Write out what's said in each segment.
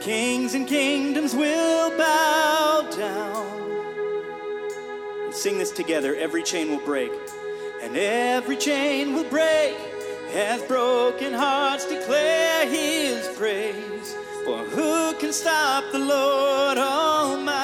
kings and kingdoms will bow down. And sing this together. Every chain will break, and every chain will break as broken hearts declare His praise. For who can stop the Lord Almighty?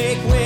take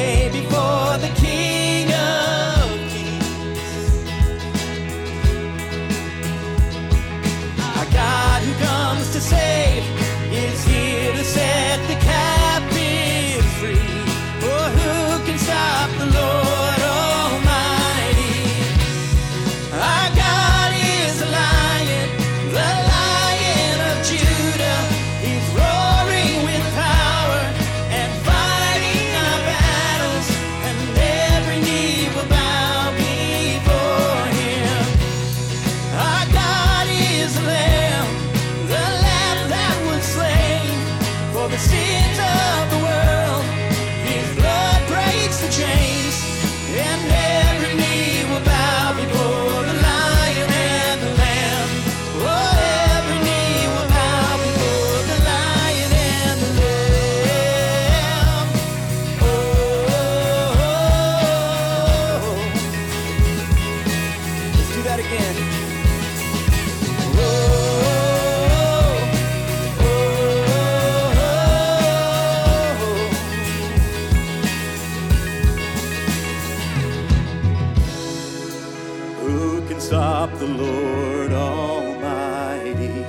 the Lord Almighty?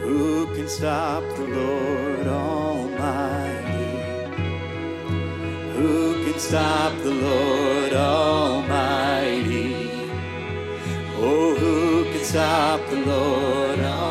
Who can stop the Lord Almighty? Who can stop the Lord Almighty? Oh, who can stop the Lord Almighty?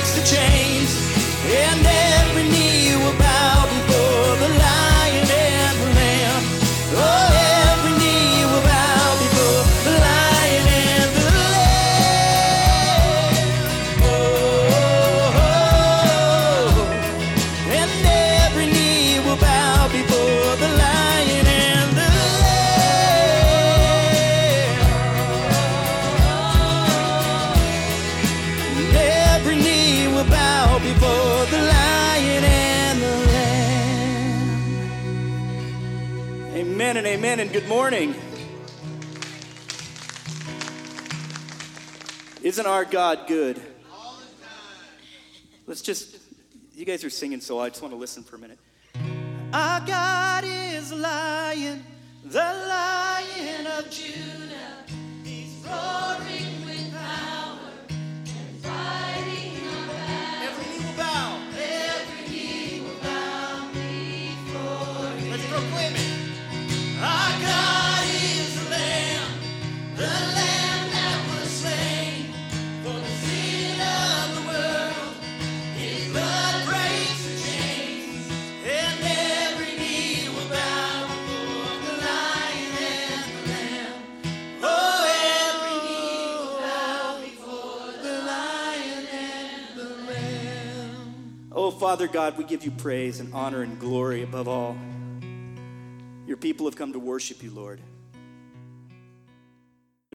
breaks the chains and then Amen and amen and good morning. Isn't our God good? Let's just, you guys are singing, so I just want to listen for a minute. Our God is lion, the lion of Judah. Father God, we give you praise and honor and glory above all. Your people have come to worship you, Lord.